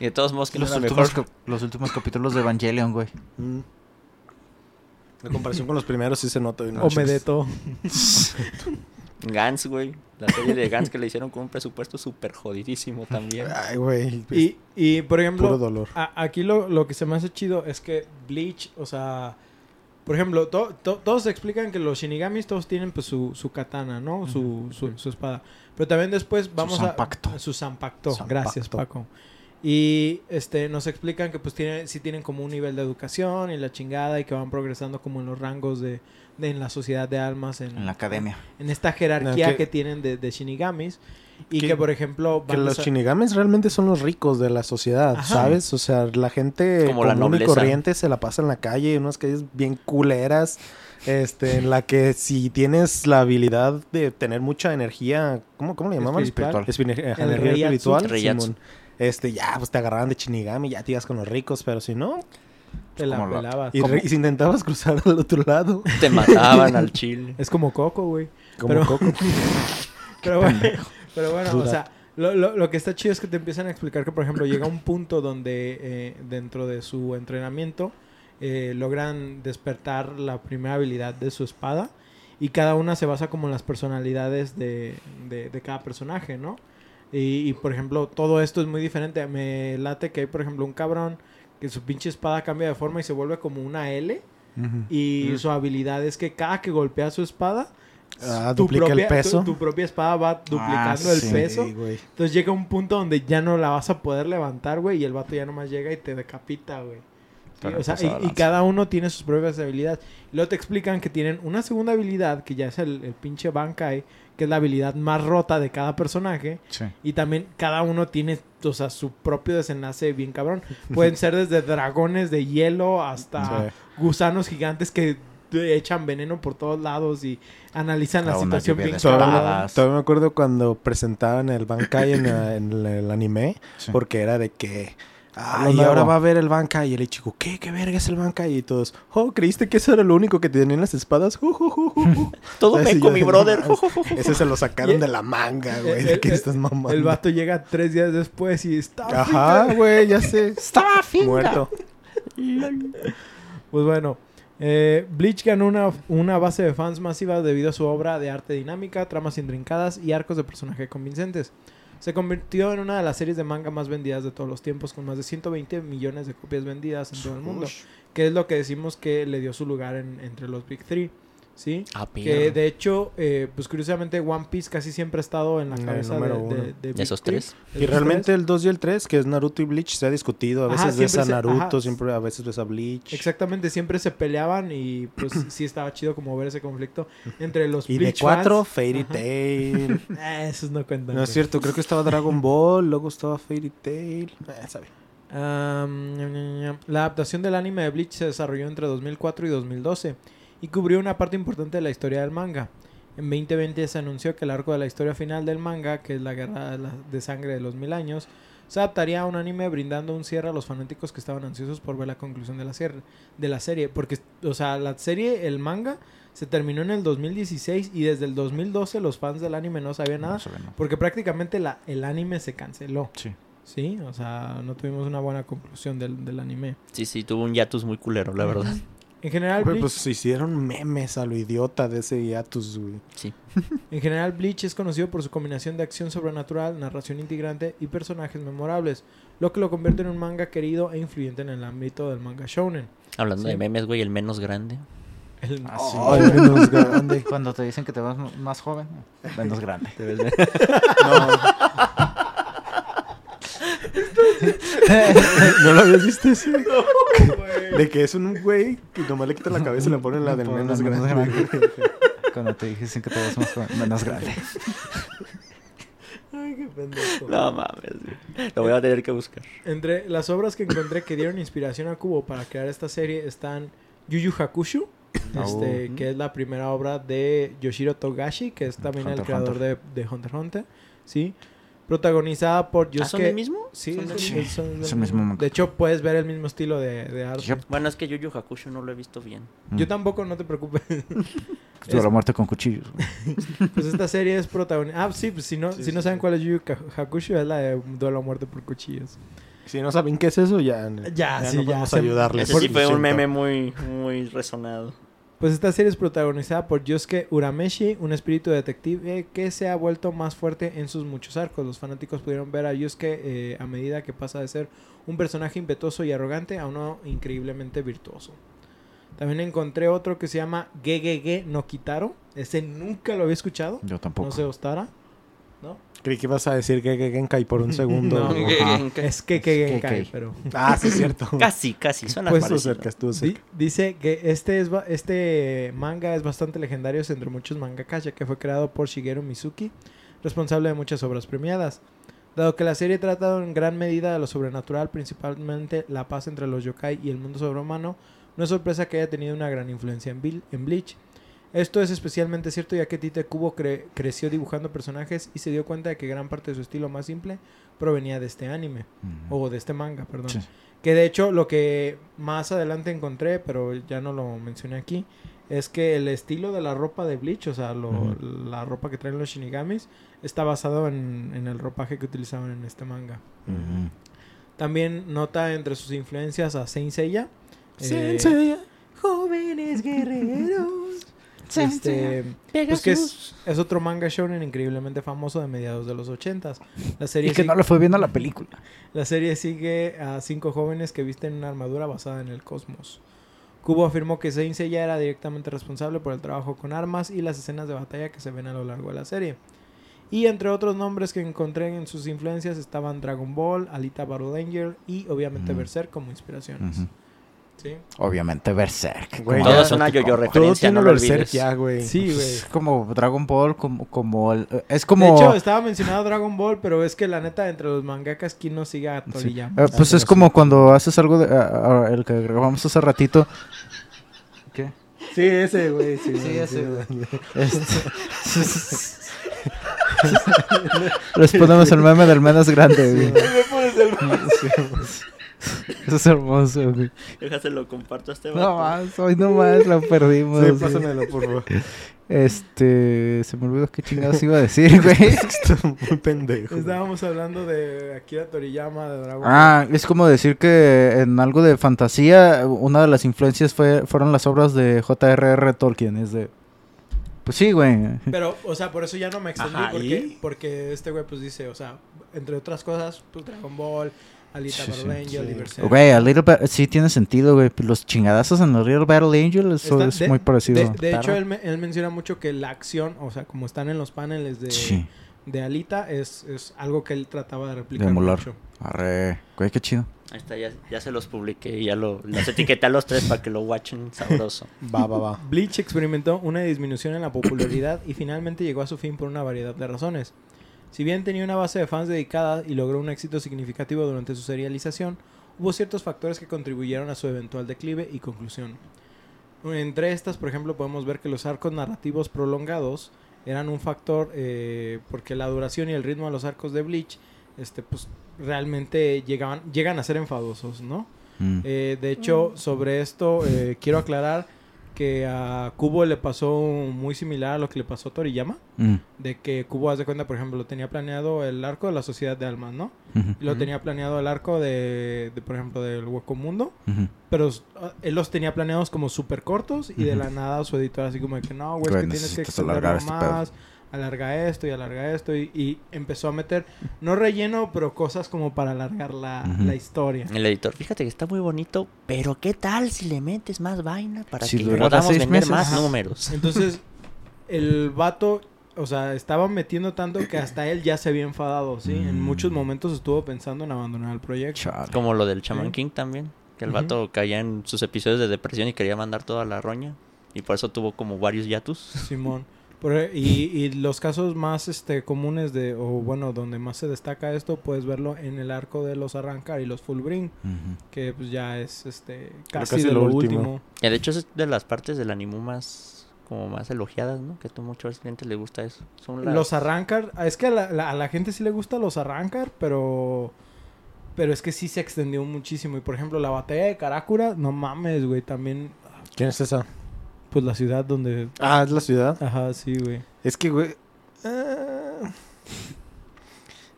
Y de todos modos, que Los últimos, mejor. los últimos capítulos de Evangelion, güey. Mm. En comparación con los primeros sí se nota. güey, no O me chicos. de todo. Gans, güey. La serie de Gans que le hicieron con un presupuesto súper jodidísimo también. Ay, güey. Y, y, por ejemplo, Puro dolor. A- aquí lo, lo que se me hace chido es que Bleach, o sea, por ejemplo, to- to- todos explican que los shinigamis todos tienen pues su, su katana, ¿no? Su, su, su espada. Pero también después vamos a... Su. Zanpacto. Gracias, Paco. Y este nos explican que pues tienen, sí tienen como un nivel de educación y la chingada y que van progresando como en los rangos de, de- en la sociedad de almas en, En la academia. en esta jerarquía No, que- que, tienen de, de shinigamis y que- que, por ejemplo Que los shinigamis realmente son los ricos de la sociedad, Ajá. ¿sabes? O sea, la gente Como la común y nobleza. corriente se la pasa en la calle, en unas calles bien culeras, este, en la que si tienes la habilidad de tener mucha energía, ¿cómo, cómo le llamaban? Espiritual. Energía espiritual. Simón. Este, ya, pues te agarraban de shinigami, ya te ibas con los ricos, pero si no, te la pelabas. y, y si intentabas cruzar al otro lado, Te mataban al chile. Es como Coco, güey. como Pero- Coco. [laughs] Pero bueno, pero bueno o sea, lo, lo, lo que está chido es que te empiezan a explicar que, por ejemplo, llega un punto donde eh, dentro de su entrenamiento eh, logran despertar la primera habilidad de su espada y cada una se basa como en las personalidades de, de, de cada personaje, ¿no? Y, y, por ejemplo, todo esto es muy diferente. Me late que hay, por ejemplo, un cabrón que su pinche espada cambia de forma y se vuelve como una L. Y su habilidad es que cada que golpea su espada, Ah, tu duplica propia, el peso. Tu, tu propia espada va duplicando Ah, el sí. peso. Sí, güey. Entonces llega un punto donde ya no la vas a poder levantar, güey, y el vato ya nomás llega y te decapita, güey. Sí, o sea, y, cada uno tiene sus propias habilidades. Luego te explican que tienen una segunda habilidad, que ya es el, el pinche Bankai, que es la habilidad más rota de cada personaje. Sí. Y también cada uno tiene, o sea, su propio desenlace bien cabrón. [laughs] Pueden ser desde dragones de hielo hasta Sí. gusanos gigantes que echan veneno por todos lados y analizan la A una situación bien. Todavía, todavía me acuerdo cuando presentaban el Bankai en, la- en el, el anime, Sí. porque era de que. Ah, lo ahora va a ver el Bankai. Y el chico, ¿qué? ¿Qué verga es el Bankai? Y todos, oh, ¿creíste que eso era lo único que tenían las espadas? Ju, ju, ju, ju, ju". [laughs] Todo meco, mi brother. Ese se lo sacaron Y- de la manga, güey. el- ¿De qué el- estás mamando? El vato llega tres días después y está. Ajá, güey, ya sé. [laughs] Estaba. Muerto. [laughs] Pues bueno, eh, Bleach ganó una, una base de fans masiva debido a su obra de arte dinámica, tramas intrincadas y arcos de personaje convincentes. Se convirtió en una de las series de manga más vendidas de todos los tiempos, con más de 120 millones de copias vendidas en todo el mundo, que es lo que decimos que le dio su lugar en- entre los Big Three. ¿Sí? Ah, Que de hecho, eh, pues curiosamente One Piece casi siempre ha estado en la cabeza de, de, esos tres. Y esos realmente tres. el 2 y el 3, que es Naruto y Bleach, se ha discutido. A Ajá, veces ves a se- Naruto, siempre a veces ves a Bleach. Exactamente, siempre se peleaban y pues [coughs] sí estaba chido como ver ese conflicto entre los Y de Bleach 4, fans. Fairy. Tail. [laughs] Ah, esos no cuentan. no es cierto, creo que estaba Dragon Ball, luego estaba Fairy Tail. Eh, sabe. Ñam. la adaptación del anime de Bleach se desarrolló entre 2004 y 2012 y cubrió una parte importante de la historia del manga. En 2020 se anunció que el arco de la historia final del manga, que es la guerra de, sangre de los mil años, se adaptaría a un anime brindando un cierre a los fanáticos que estaban ansiosos por ver la conclusión de la, de la serie. Porque, o sea, la serie, el manga, se terminó en el 2016 y desde el 2012 los fans del anime no sabían nada. No. Porque prácticamente la, el anime se canceló. Sí. Sí, o sea, no tuvimos una buena conclusión del, del anime. Sí, sí, tuvo un hiatus muy culero, la verdad. En general, Güey, Bleach, pues se hicieron memes a lo idiota de ese hiatus, güey. Sí. [laughs] en general, Bleach es conocido por su combinación de acción sobrenatural, narración integrante y personajes memorables, lo que lo convierte en un manga querido e influyente en el ámbito del manga shounen. Hablando Sí. de memes, güey, el menos grande. El- Ah, sí. Ay, menos grande. Cuando te dicen que te vas más joven, menos grande. Te ves de- [laughs] [laughs] ¿No lo habías visto ese? [laughs] De que es un güey que nomás le quita la cabeza y le pone la del menos grande. [laughs] Cuando te dicen que te vas más menos grande. Ay, qué pendejo. No mames, güey. Lo voy a tener que buscar. Entre las obras que encontré que dieron inspiración a Kubo para crear esta serie están Yu Yu Hakusho, este, Oh. que es la primera obra de Yoshiro Togashi, que es también el Hunter, creador de, de Hunter x Hunter, ¿sí? Protagonizada por ¿Ah, son el mismo? Sí, ¿Son el, Sí, es el mismo. De hecho, puedes ver el mismo estilo de, de arte. Yep. Bueno, es que Yu Yu Hakusho no lo he visto bien. Yo Mm. tampoco, no te preocupes. [laughs] Estuvo es- la muerte con cuchillos. [laughs] pues esta serie es protagonizada... Ah, sí, pues si no, Sí, si sí, no saben sí. cuál es Yu Yu Hakusho, es la de Duelo a muerte por cuchillos. Si no saben qué es eso, ya, Ya, sí, no ya, podemos se- ayudarles. Ese sí fue un meme muy, muy resonado. Pues esta serie es protagonizada por Yosuke Urameshi, un espíritu detective que se ha vuelto más fuerte en sus muchos arcos. Los fanáticos pudieron ver a Yosuke eh, a medida que pasa de ser un personaje impetuoso y arrogante a uno increíblemente virtuoso. También encontré otro que se llama Gegege no Kitaro. Ese nunca lo había escuchado. Yo tampoco. No sé, Ostara. ¿No? Creí que ibas a decir que Genkai por un [laughs] segundo. [laughs] No. Es Es Genkai, pero... Ah, sí, es cierto. [laughs] Casi, casi. Suena Pues, Estuvo parecido. cerca, estuvo Di- cerca. dice que este, es, este manga es bastante legendario entre muchos mangakas, ya que fue creado por Shigeru Mizuki, responsable de muchas obras premiadas. Dado que la serie trata en gran medida de lo sobrenatural, principalmente la paz entre los yokai y el mundo sobrehumano, no es sorpresa que haya tenido una gran influencia en Bleach. Esto es especialmente cierto ya que Tite Kubo cre- creció dibujando personajes y se dio cuenta de que gran parte de su estilo más simple provenía de este anime, o de este manga, perdón. Sí. Que de hecho lo que más adelante encontré, pero ya no lo mencioné aquí, es que el estilo de la ropa de Bleach, o sea, lo- la ropa que traen los Shinigamis, está basado en, en el ropaje que utilizaban en este manga. También nota entre sus influencias a Saint Seiya. eh, jóvenes guerreros. [laughs] Este, pues que es, es otro manga shonen increíblemente famoso de mediados de los ochentas. La serie, Y que sig- no le fue viendo la película. la serie sigue a cinco jóvenes que visten una armadura basada en el cosmos. Kubo afirmó que Saint Seiya era directamente responsable por el trabajo con armas y las escenas de batalla que se ven a lo largo de la serie. Y entre otros nombres que encontré en sus influencias estaban Dragon Ball, Alita Battle Angel y obviamente Mm. Berserk como inspiraciones. ¿Sí? Obviamente Berserk. Güey, como- Todo es una yo-yo Todo referencia, tiene no lo Berserk olvides. ya, güey. Sí, güey. Es como Dragon Ball, como, como el- es De como... hecho, estaba mencionado Dragon Ball, pero es que la neta, entre los mangakas, ¿quién no sigue a Sí. Toriyama? Eh, pues pero es sí. como cuando haces algo de ah, ah, el que grabamos hace ratito. ¿Qué? Sí, ese, güey. Sí, Sí, ese, güey. Este... [laughs] Les ponemos el meme del menos grande, güey. [laughs] [laughs] Eso es hermoso, güey. Déjaselo, comparto a este No más, hoy no más lo perdimos. Sí, pásamelo, por favor. Este, se me olvidó qué chingados iba a decir, güey. [laughs] Está muy pendejo. Estábamos hablando de Akira Toriyama, de Dragon Ball. Ah, es como decir que en algo de fantasía, una de las influencias fue, fueron las obras de J.R.R. Tolkien. Es de. Pues sí, güey. Pero, o sea, por eso ya no me extendí, Ajá, porque, porque este güey, pues dice, o sea, entre otras cosas, pues Dragon Ball, Alita Sí, Battle sí. Angel, Sí. Güey, a Little Ba- sí tiene sentido, güey. Los chingadazos en el Little Battle Angel, eso Está- es de- muy parecido. De, de hecho, él, me- él menciona mucho que la acción, o sea, como están en los paneles de, sí, de Alita, es, es algo que él trataba de replicar. de emular. mucho. Arre. Güey, qué chido. Ahí está, ya, ya se los publiqué y ya lo, los etiqueté a los tres para que lo watchen sabroso. Va, va, va. Bleach experimentó una disminución en la popularidad y finalmente llegó a su fin por una variedad de razones. Si bien tenía una base de fans dedicada y logró un éxito significativo durante su serialización, hubo ciertos factores que contribuyeron a su eventual declive y conclusión. Entre estas, por ejemplo, podemos ver que los arcos narrativos prolongados eran un factor eh, porque la duración y el ritmo de los arcos de Bleach este, pues, realmente llegaban, llegan a ser enfadosos, ¿no? Mm. Eh, de hecho, sobre esto eh, quiero aclarar que a Kubo le pasó muy similar a lo que le pasó a Toriyama. Mm. De que Kubo, haz de cuenta, por ejemplo, tenía planeado el arco de la Sociedad de Almas, ¿no? Y lo tenía planeado el arco de, de, por ejemplo, del Hueco Mundo. Pero ah, él los tenía planeados como súper cortos y de la nada su editor así como de que no, güey, es que tienes que extenderlo este pedo". más, alarga esto y alarga esto y, y empezó a meter, no relleno, pero cosas como para alargar la, la historia. El editor, fíjate que está muy bonito, pero ¿qué tal si le metes más vaina para Si que podamos vender meses. más Ajá. números? Entonces, [laughs] el vato, o sea, estaba metiendo tanto que hasta él ya se había enfadado, ¿sí? En Mm. muchos momentos estuvo pensando en abandonar el proyecto. Chale. Como lo del Shaman Sí. King también, que el Ujú. vato caía en sus episodios de depresión y quería mandar toda la roña. Y por eso tuvo como varios yatus. Simón. Por- y, y los casos más este, comunes de, o bueno, donde más se destaca esto, puedes verlo en el arco de los Arrancar y los Fullbring, Ujú. que pues ya es este casi, casi de lo lo último. último. Que de hecho es de las partes del anime más como más elogiadas, ¿no? Que a muchos clientes les gusta eso. Son las... Los Arrancar, es que a la, la- a la gente sí le gusta los Arrancar, pero pero es que sí se extendió muchísimo. Y por ejemplo, la batalla de Karakura, no mames, güey, también ¿Quién es esa? Pues la ciudad donde Ah, es la ciudad. Ajá, sí, güey. Es que, güey. ah,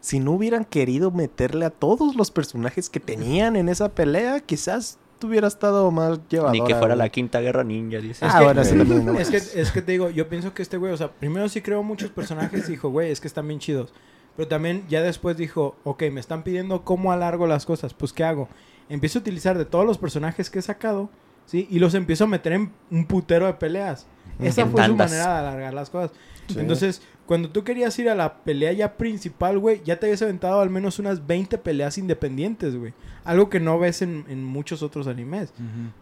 si no hubieran querido meterle a todos los personajes que tenían en esa pelea, quizás tuviera estado más llevadora. Ni que fuera la quinta guerra ninja, dice. Ah, que- bueno, sí. Es que, es que te digo, yo pienso que este güey, o sea, primero sí creó muchos personajes y dijo, güey, es que están bien chidos. Pero también ya después dijo, ok, me están pidiendo cómo alargo las cosas, pues ¿qué hago? Empiezo a utilizar de todos los personajes que he sacado, ¿sí? Y los empiezo a meter en un putero de peleas. Esa En fue su manera de alargar las cosas. Sí. Entonces, cuando tú querías ir a la pelea ya principal, güey, ya te habías aventado al menos unas 20 peleas independientes, güey. Algo que no ves en, en muchos otros animes.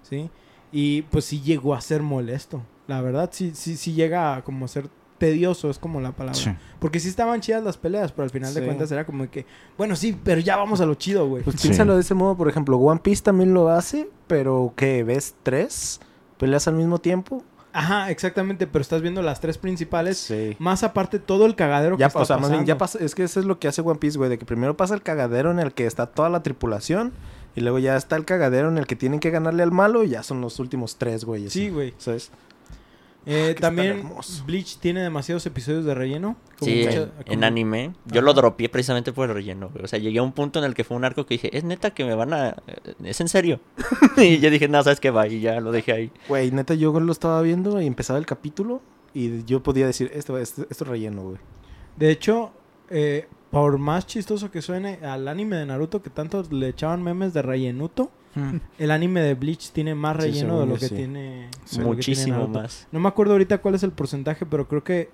¿sí? Y pues sí llegó a ser molesto. La verdad, sí, sí, sí llega a como ser tedioso, es como la palabra. Sí. Porque sí estaban chidas las peleas, pero al final de cuentas era como que, bueno, sí, pero ya vamos a lo chido, güey. Pues Sí. piénsalo de ese modo, por ejemplo, One Piece también lo hace, pero que ves tres peleas al mismo tiempo. Ajá, exactamente, pero estás viendo las tres principales. Sí. Más aparte todo el cagadero Ya, que está o sea, más bien, ya pasa, es que eso es lo que hace One Piece, güey, de que primero pasa el cagadero en el que está toda la tripulación y luego ya está el cagadero en el que tienen que ganarle al malo y ya son los últimos tres, güey. Sí, güey. ¿Sabes? Eh, está también. Bleach tiene demasiados episodios de relleno. como Sí, mucha- en, como- en anime. Yo Ajá. lo dropié precisamente por el relleno. O sea, llegué a un punto en el que fue un arco que dije, es neta que me van a... ¿Es en serio? [laughs] y yo dije, no, ¿sabes qué va? Y ya lo dejé ahí. Güey, neta, yo lo estaba viendo y empezaba el capítulo y yo podía decir, esto, esto, esto es relleno, güey. De hecho, eh, por más chistoso que suene al anime de Naruto que tanto le echaban memes de rellenuto, [laughs] El anime de Bleach tiene más Sí, relleno de lo que sí. tiene que Muchísimo más. No me acuerdo ahorita cuál es el porcentaje, pero creo que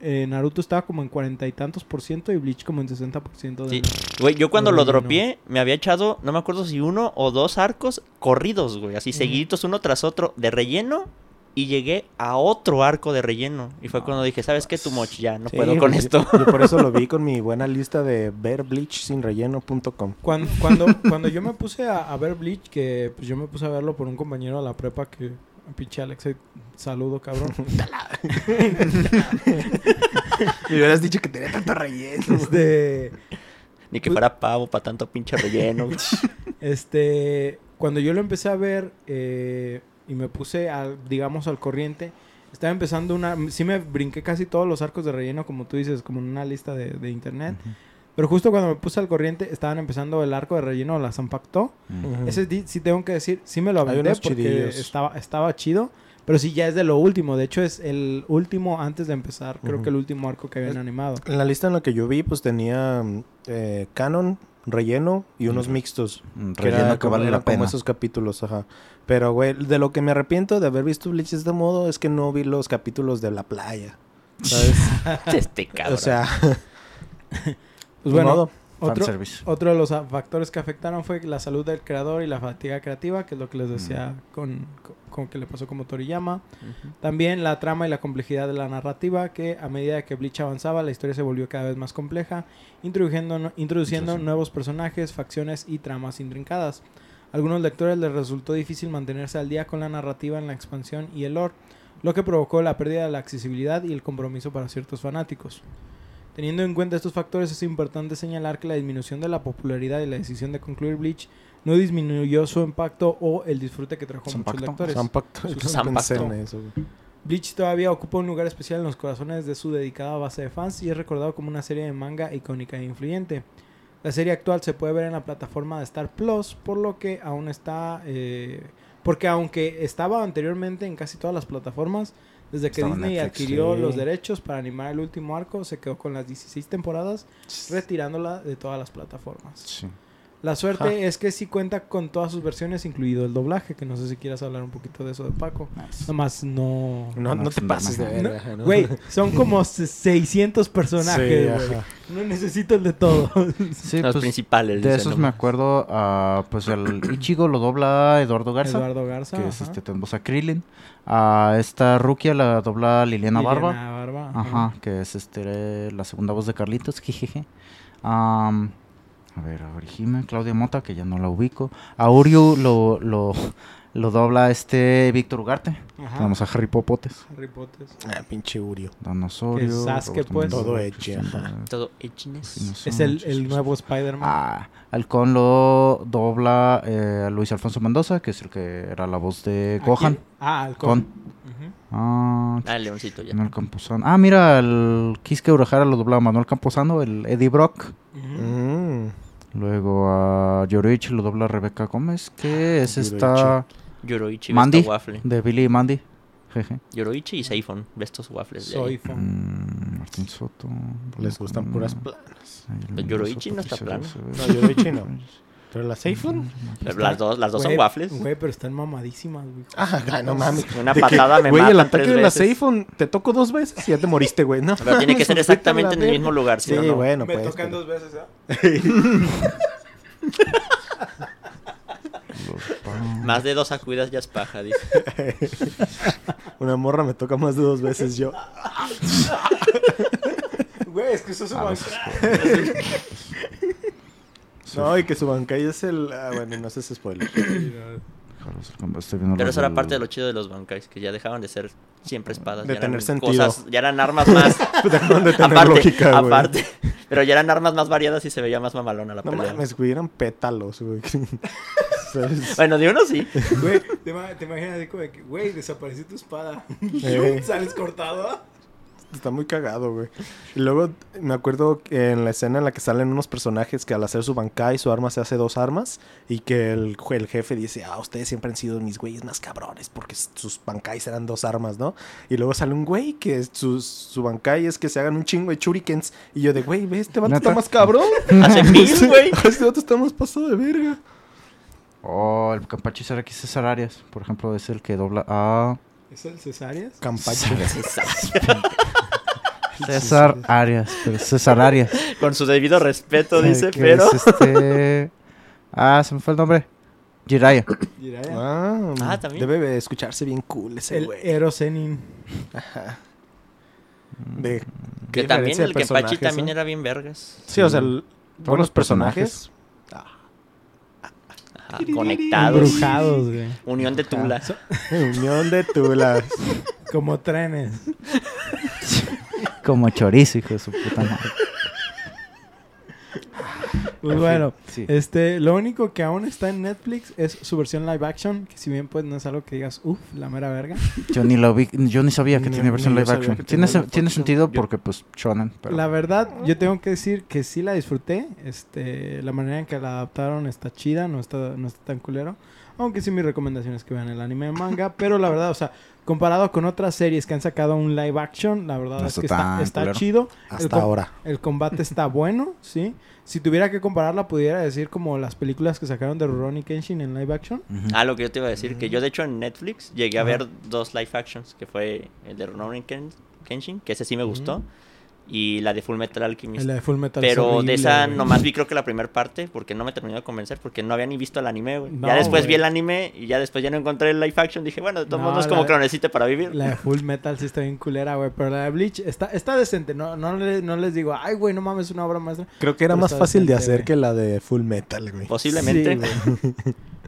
eh, Naruto estaba como en cuarenta y tantos por ciento y Bleach como en 60 por ciento. Sí. Güey, yo cuando lo dropié, me había echado, no me acuerdo si uno o dos arcos corridos, güey. Así seguiditos uno tras otro de relleno. Y llegué a otro arco de relleno. Y fue cuando dije, ¿sabes qué, Tumoch? Ya, no Sí, puedo con esto. Yo, por eso lo vi [laughs] con mi buena lista de ver bleachsinrelleno.com. Cuando, cuando, cuando yo me puse a, a ver Bleach, que pues yo me puse a verlo por un compañero de la prepa que... Pinche Alex, eh, saludo, cabrón. [laughs] [laughs] Me hubieras dicho que tenía tanto relleno. Este... Ni que fuera pavo para tanto pinche relleno. Este, cuando yo lo empecé a ver eh, y me puse, al, digamos, al corriente, estaba empezando una... Sí me brinqué casi todos los arcos de relleno, como tú dices, como en una lista de, de internet. Pero justo cuando me puse al corriente, estaban empezando el arco de relleno de la Zampacto. Mm. Ese sí tengo que decir, sí me lo aventé porque chidillos. estaba, estaba chido. Pero sí, ya es de lo último. De hecho, es el último antes de empezar. Creo que el último arco que habían animado. En la lista en la que yo vi, pues tenía eh, Canon, relleno y unos mixtos. Un Que era que como- vale la como pena. esos capítulos, ajá. Pero, güey, de lo que me arrepiento de haber visto Bleach de este modo es que no vi los capítulos de la playa. ¿Sabes? [laughs] Este cabrón. o sea, [laughs] Pues bueno, modo. Otro, otro de los ah, factores que afectaron fue la salud del creador y la fatiga creativa, que es lo que les decía con, con, con que le pasó como Toriyama. También la trama y la complejidad de la narrativa, que a medida que Bleach avanzaba, la historia se volvió cada vez más compleja, introduciendo, introduciendo Introduciendo. nuevos personajes, facciones y tramas intrincadas. A algunos lectores les resultó difícil mantenerse al día con la narrativa en la expansión y el lore, lo que provocó la pérdida de la accesibilidad y el compromiso para ciertos fanáticos. Teniendo en cuenta estos factores, es importante señalar que la disminución de la popularidad y la decisión de concluir Bleach no disminuyó su impacto o el disfrute que trajo Su muchos lectores. En eso, güey. Bleach todavía ocupa un lugar especial en los corazones de su dedicada base de fans y es recordado como una serie de manga icónica e influyente. La serie actual se puede ver en la plataforma de Star Plus, por lo que aún está... eh, porque aunque estaba anteriormente en casi todas las plataformas, desde que Estaba Disney Netflix, adquirió sí. los derechos para animar el último arco, se quedó con las 16 temporadas, retirándola de todas las plataformas. Sí. La suerte Ja. es que sí cuenta con todas sus versiones, incluido el doblaje, que no sé si quieras hablar un poquito de eso de Paco. Nice. Nomás no... No, No no te pases de verga, ¿no? Güey, [laughs] son como se- 600 personajes, Sí, no necesito el de todo. [laughs] Sí, Los pues, principales. de esos nomás. me acuerdo, ah, pues el Ichigo lo dobla Eduardo Garza, Eduardo Garza. que es este, tenemos a Krillin. A esta Rukia la dobla Liliana, Barba. Liliana Barba. Ajá, que es este la segunda voz de Carlitos, [laughs] jejeje. Am, a ver, a Orihime, Claudia Mota, que ya no la ubico. A lo, lo, lo dobla este Víctor Ugarte. Ajá. Tenemos a Harry Popotes, Harry Potter. Ah, pinche Urio. Dan Osorio. Que Sasuke, Roberto pues. Todo. Bale, Todo edginess. Es el, el nuevo Spider-Man. Ah, Halcón lo dobla eh, Luis Alfonso Mendoza, que es el que era la voz de ¿A Gohan. Ah. Ujú. Ah, Ah, leoncito ya. Manuel Camposano. Ah, mira, el Kiske Urahara lo dobla Manuel Camposano, el Eddie Brock. Mm. Luego a Yorichi lo dobla Rebeca Gómez, que es Yorichi. Yoroichi, Mandy. Besto Waffle. de Billy y Mandy. Jeje. Yoroichi y Seifon, Bestos Waffles. fan. Mm, Martín Soto. Les gustan Mm, puras planas. Mendoza, Yoroichi no está plano. No, Yoroichi no. Pero la Seifon. Las dos, las dos son waffles. Güey, pero están mamadísimas, güey. Ah, no mames. Una patada me Güey, el ataque tres de la veces. Seifon te toco dos veces y ya te moriste, güey. No, Pero tiene que ser [laughs] exactamente en el mismo lugar, ¿sí, Sí, o no? bueno, Me pues. tocan pero- dos veces, ¿ah? Pa- [laughs] [laughs] Más de dos sacudidas ya es paja, dice. [laughs] Una morra me toca más de dos veces yo. Güey, es que eso es un los [laughs] No, y que su bancay es el. Ah, bueno, no sé si es spoiler. Pero eso era parte de lo chido de los bankais, que ya dejaban de ser siempre espadas. De ya tener eran sentido. Cosas, ya eran armas más. [laughs] Dejaron de tener aparte, lógica, güey. aparte. Pero ya eran armas más variadas y se veía más mamalona la No pelea. mames, güey, eran pétalos, güey. ¿Sabes? Bueno, de uno sí. Güey, te, ima- te imaginas así como de que, güey, desapareció tu espada. [laughs] Eh. Sales cortado. Está muy cagado, güey. Y luego me acuerdo que en la escena en la que salen unos personajes que al hacer su bankai, su arma se hace dos armas. Y que el, el jefe dice, ah, ustedes siempre han sido mis güeyes más cabrones porque sus bankais eran dos armas, ¿no? Y luego sale un güey que su, su bankai es que se hagan un chingo de shurikens. Y yo de, güey, ve, este vato está más cabrón. Hace mil, güey. [laughs] este vato está más pasado de verga. Oh, el Campachi será aquí César Arias, por ejemplo, es el que dobla a ¿Es el Cesáreas? Campacho. [laughs] César Arias, pero César Arias. Con su debido respeto, dice, que pero. es este... Ah, se me fue el nombre. Jiraya. Jiraiya. Ah, Ah, también. Debe de escucharse bien cool ese El güey. Erosenin. Ajá. De, Que también el personajes, también ¿eh? era bien vergas. Sí, o sea, el- buenos los personajes. Conectados. Embrujados, güey. Unión de Tula. [laughs] Unión de tulas. Como trenes. [laughs] Como chorizo, hijo de su puta madre. Pues bueno, Sí. este, lo único que aún está en Netflix es su versión live action, que si bien pues no es algo que digas, uff, la mera verga. [laughs] Yo ni lo vi, yo ni sabía que Ni- tenía versión live action. Tiene, sentido Yo- porque pues shonen, pero La verdad, yo tengo que decir que sí la disfruté. Este, la manera en que la adaptaron está chida, no está, no está tan culero. Aunque sí mi recomendación es que vean el anime de manga. pero la verdad, o sea, comparado con otras series que han sacado un live action, la verdad No es que está, chido. Hasta ahora. El combate está [laughs] bueno, ¿sí? Si tuviera que compararla, pudiera decir como las películas que sacaron de Rurouni Kenshin en live action. Ah, lo que yo te iba a decir, que yo de hecho en Netflix llegué a ver dos live actions, que fue el de Rurouni Ken- Kenshin, que ese sí me gustó. Y la de Full Metal Alchemist. La de Full Metal es Pero de esa nomás vi creo que la primera parte, porque no me terminó de convencer, porque no había ni visto el anime, güey. No, ya después vi el anime y ya después ya no encontré el live action. Dije, bueno, de todos No, modos como que lo necesite para vivir. La de Full Metal sí está bien culera, güey. Pero la de Bleach está, está decente. No, no, le- no les digo, ay, güey, no mames, una obra maestra. Creo que era Pero más fácil de hacer que la de Full Metal, güey. Posiblemente.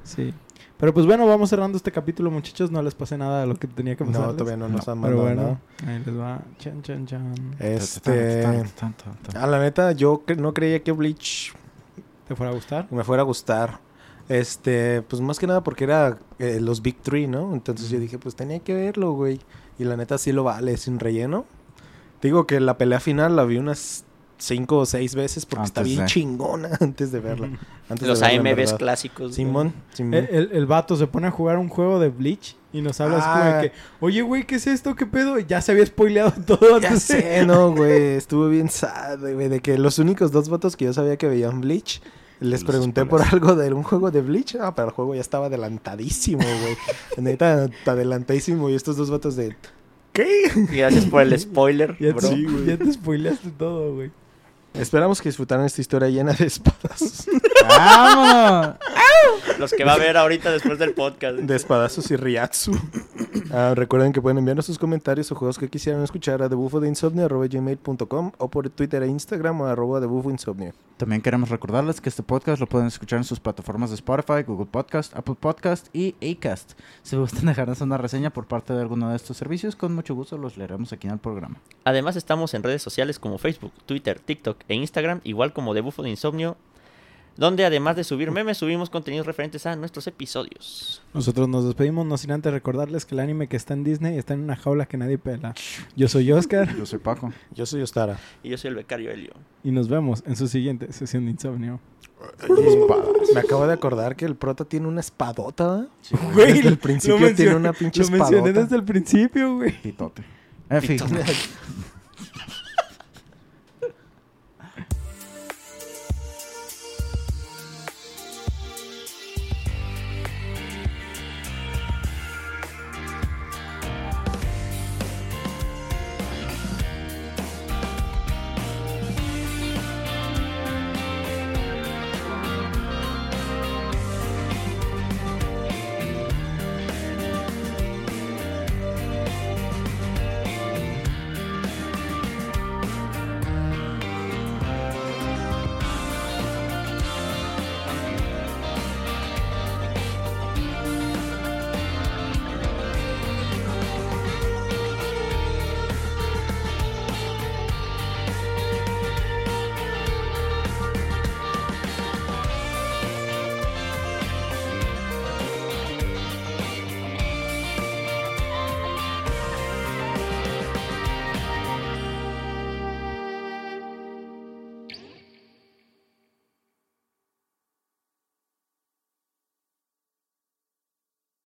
Sí. [laughs] Pero pues bueno, vamos cerrando este capítulo, muchachos. No les pasé nada de lo que tenía que pasar. No, todavía no nos han Pero mandado bueno, nada. ahí les va. Chan, chan, chan. Este... Ah, la neta, yo cre- no creía que Bleach ¿Te fuera a gustar? me fuera a gustar. Este, pues más que nada porque era eh, los Big Three, ¿no? Entonces yo dije, pues tenía que verlo, güey. Y la neta sí lo vale, sin relleno. Digo que la pelea final la vi unas cinco o seis veces porque está Antes bien de. chingona [laughs] antes de verla. Antes Los de verla, AMVs clásicos. güey. Simón, Simón. El, el, el vato se pone a jugar un juego de Bleach y nos habla así como Ah. de que, oye, güey, ¿qué es esto? ¿Qué pedo? Y ya se había spoileado [laughs] todo Ya antes de- sé, no, güey. Estuvo bien sad, güey. De que los únicos dos votos que yo sabía que veían Bleach, les Los pregunté por algo de un juego de Bleach. Ah, pero el juego ya estaba adelantadísimo, güey. [laughs] Neta, adelantadísimo. Y estos dos votos de. ¿Qué? Gracias por el spoiler, Ya, bro. Sí, güey. ya te spoileaste todo, güey. Esperamos que disfrutaran esta historia llena de espadas. [laughs] ¡Vámonos! Los que va a ver ahorita después del podcast. de espadazos y riatsu. Ah, recuerden que pueden enviarnos sus comentarios o juegos que quisieran escuchar a debufodeinsomnio.gmail.com o por Twitter e Instagram o arroba debufodeinsomnio. También queremos recordarles que este podcast lo pueden escuchar en sus plataformas de Spotify, Google Podcast, Apple Podcast y Acast. Si gustan dejarnos una reseña por parte de alguno de estos servicios, con mucho gusto los leeremos aquí en el programa. Además estamos en redes sociales como Facebook, Twitter, TikTok e Instagram, igual como de Bufo de Insomnio, donde además de subir memes, subimos contenidos referentes a nuestros episodios. Nosotros nos despedimos, no sin antes recordarles que el anime que está en Disney está en una jaula que nadie pela. Yo soy Oscar Yo soy Paco. Yo soy Ostara. Y yo soy el becario Helio. y nos vemos en su siguiente sesión de insomnio. Me acabo de acordar que el prota tiene una espadota. Güey, desde el principio tiene una pinche Lo mencioné espadota. desde el principio, güey. Pitote. En fin. Pitote. [laughs]